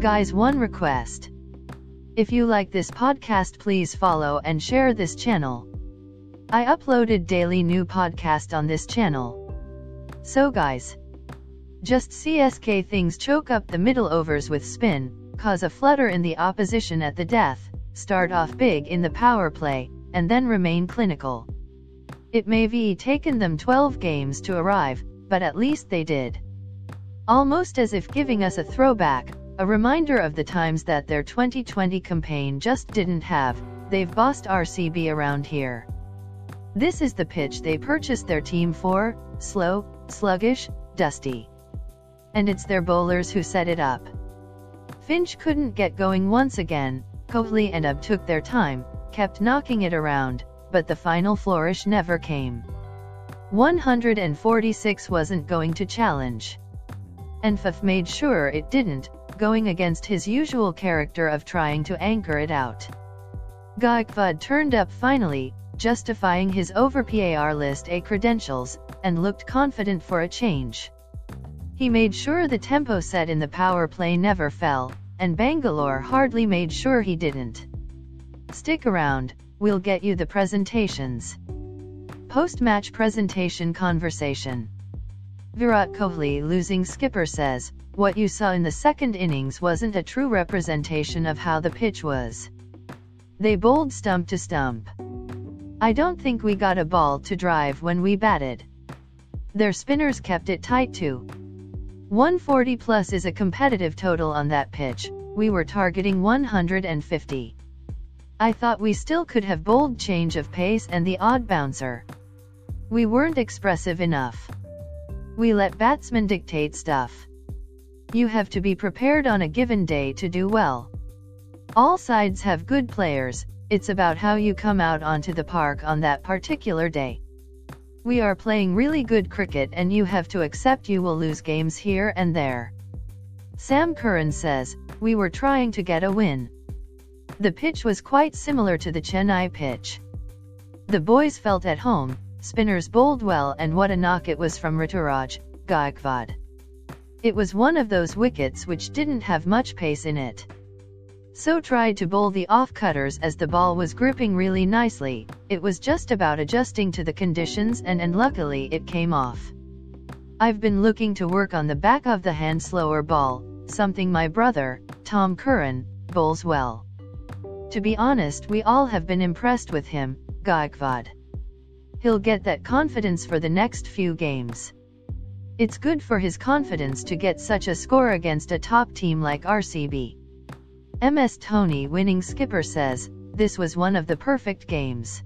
Guys, one request. If you like this podcast, please follow and share this channel. I uploaded daily new podcast on this channel. So guys, just CSK things choke up the middle overs with spin, cause a flutter in the opposition at the death, start off big in the power play, and then remain clinical. It may be taken them 12 games to arrive, but at least they did. Almost as if giving us a throwback, a reminder of the times that their 2020 campaign just didn't have, they've bossed RCB around here. This is the pitch they purchased their team for, slow, sluggish, dusty and it's their bowlers who set it up. Finch couldn't get going once again, Kohli and AB took their time, kept knocking it around, but the final flourish never came. 146 wasn't going to challenge. And Faf made sure it didn't, going against his usual character of trying to anchor it out. Gaikwad turned up finally, justifying his over PAR list A credentials, and looked confident for a change. He made sure the tempo set in the power play never fell, and Bangalore hardly made sure he didn't. Stick around, we'll get you the presentations. Post-match presentation conversation. Virat Kohli losing skipper says, what you saw in the second innings wasn't a true representation of how the pitch was. They bowled stump to stump. I don't think we got a ball to drive when we batted. Their spinners kept it tight too, 140 plus is a competitive total on that pitch, we were targeting 150. I thought we still could have bold change of pace and the odd bouncer. We weren't expressive enough. We let batsmen dictate stuff. You have to be prepared on a given day to do well. All sides have good players, it's about how you come out onto the park on that particular day. We are playing really good cricket and you have to accept you will lose games here and there. Sam Curran says, we were trying to get a win. The pitch was quite similar to the Chennai pitch. The boys felt at home, spinners bowled well and what a knock it was from Ruturaj, Gaikwad. It was one of those wickets which didn't have much pace in it. So tried to bowl the off-cutters as the ball was gripping really nicely, it was just about adjusting to the conditions and luckily it came off. I've been looking to work on the back of the hand slower ball, something my brother, Tom Curran, bowls well. To be honest we all have been impressed with him, Gaikwad. He'll get that confidence for the next few games. It's good for his confidence to get such a score against a top team like RCB. MS Dhoni winning skipper says, this was one of the perfect games.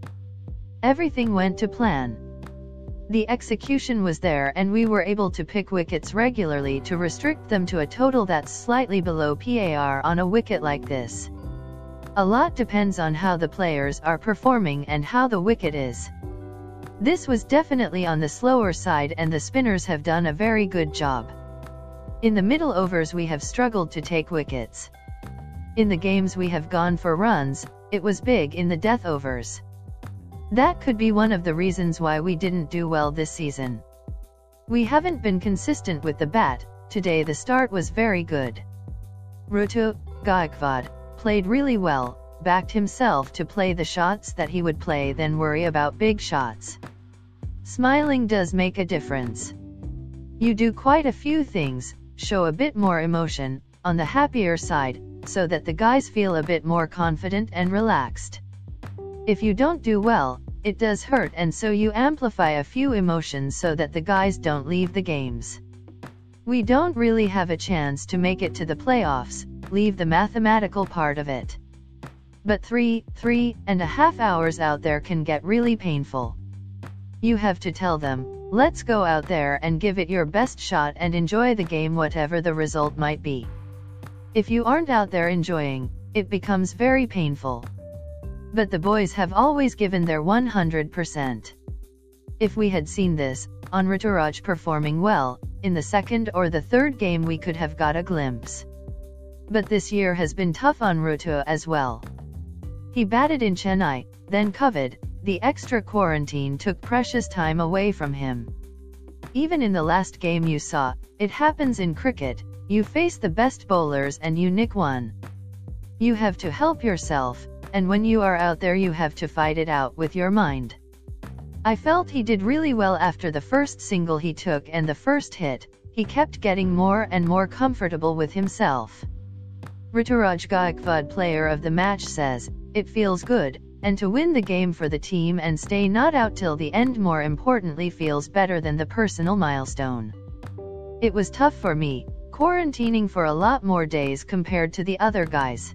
Everything went to plan. The execution was there and we were able to pick wickets regularly to restrict them to a total that's slightly below PAR on a wicket like this. A lot depends on how the players are performing and how the wicket is. This was definitely on the slower side and the spinners have done a very good job. In the middle overs we have struggled to take wickets. In the games we have gone for runs, it was big in the death overs. That could be one of the reasons why we didn't do well this season. We haven't been consistent with the bat, today the start was very good. Rutu, Gaikwad, played really well, backed himself to play the shots that he would play then worry about big shots. Smiling does make a difference. You do quite a few things, show a bit more emotion, on the happier side, so that the guys feel a bit more confident and relaxed. If you don't do well, it does hurt and so you amplify a few emotions so that the guys don't leave the games. We don't really have a chance to make it to the playoffs, leave the mathematical part of it. But three, three and a half hours out there can get really painful. You have to tell them, let's go out there and give it your best shot and enjoy the game whatever the result might be. If you aren't out there enjoying, it becomes very painful. But the boys have always given their 100%. If we had seen this, on Ruturaj performing well, in the second or the third game we could have got a glimpse. But this year has been tough on Rutu as well. He batted in Chennai, then COVID, the extra quarantine took precious time away from him. Even in the last game you saw, it happens in cricket, You face the best bowlers and you nick one. You have to help yourself, and when you are out there you have to fight it out with your mind. I felt he did really well after the first single he took and the first hit, he kept getting more and more comfortable with himself. Ruturaj Gaikwad player of the match says, it feels good, and to win the game for the team and stay not out till the end more importantly feels better than the personal milestone. It was tough for me, quarantining for a lot more days compared to the other guys.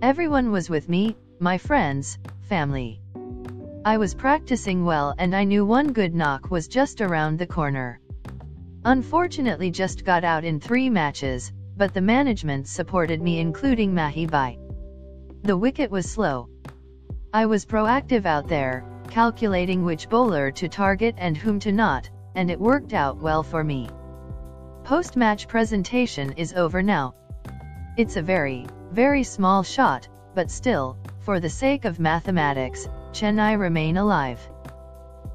Everyone was with me, my friends, family. I was practicing well and I knew one good knock was just around the corner. Unfortunately just got out in three matches, but the management supported me including Mahi Bhai. The wicket was slow. I was proactive out there, calculating which bowler to target and whom to not, and it worked out well for me. Post-match presentation is over now. It's a very, very small shot, but still, for the sake of mathematics, Chennai remain alive.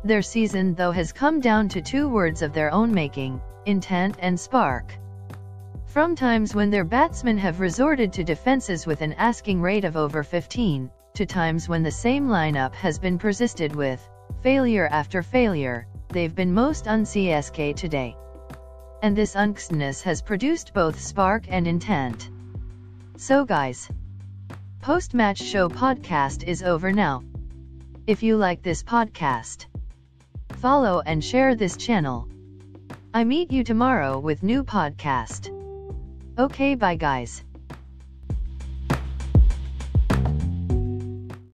Their season though has come down to two words of their own making, intent and spark. From times when their batsmen have resorted to defences with an asking rate of over 15, to times when the same lineup has been persisted with, failure after failure, they've been most un-CSK today. And this unksness has produced both spark and intent. So guys, post-match show podcast is over now. If you like this podcast, follow and share this channel. I meet you tomorrow with new podcast. Okay bye guys.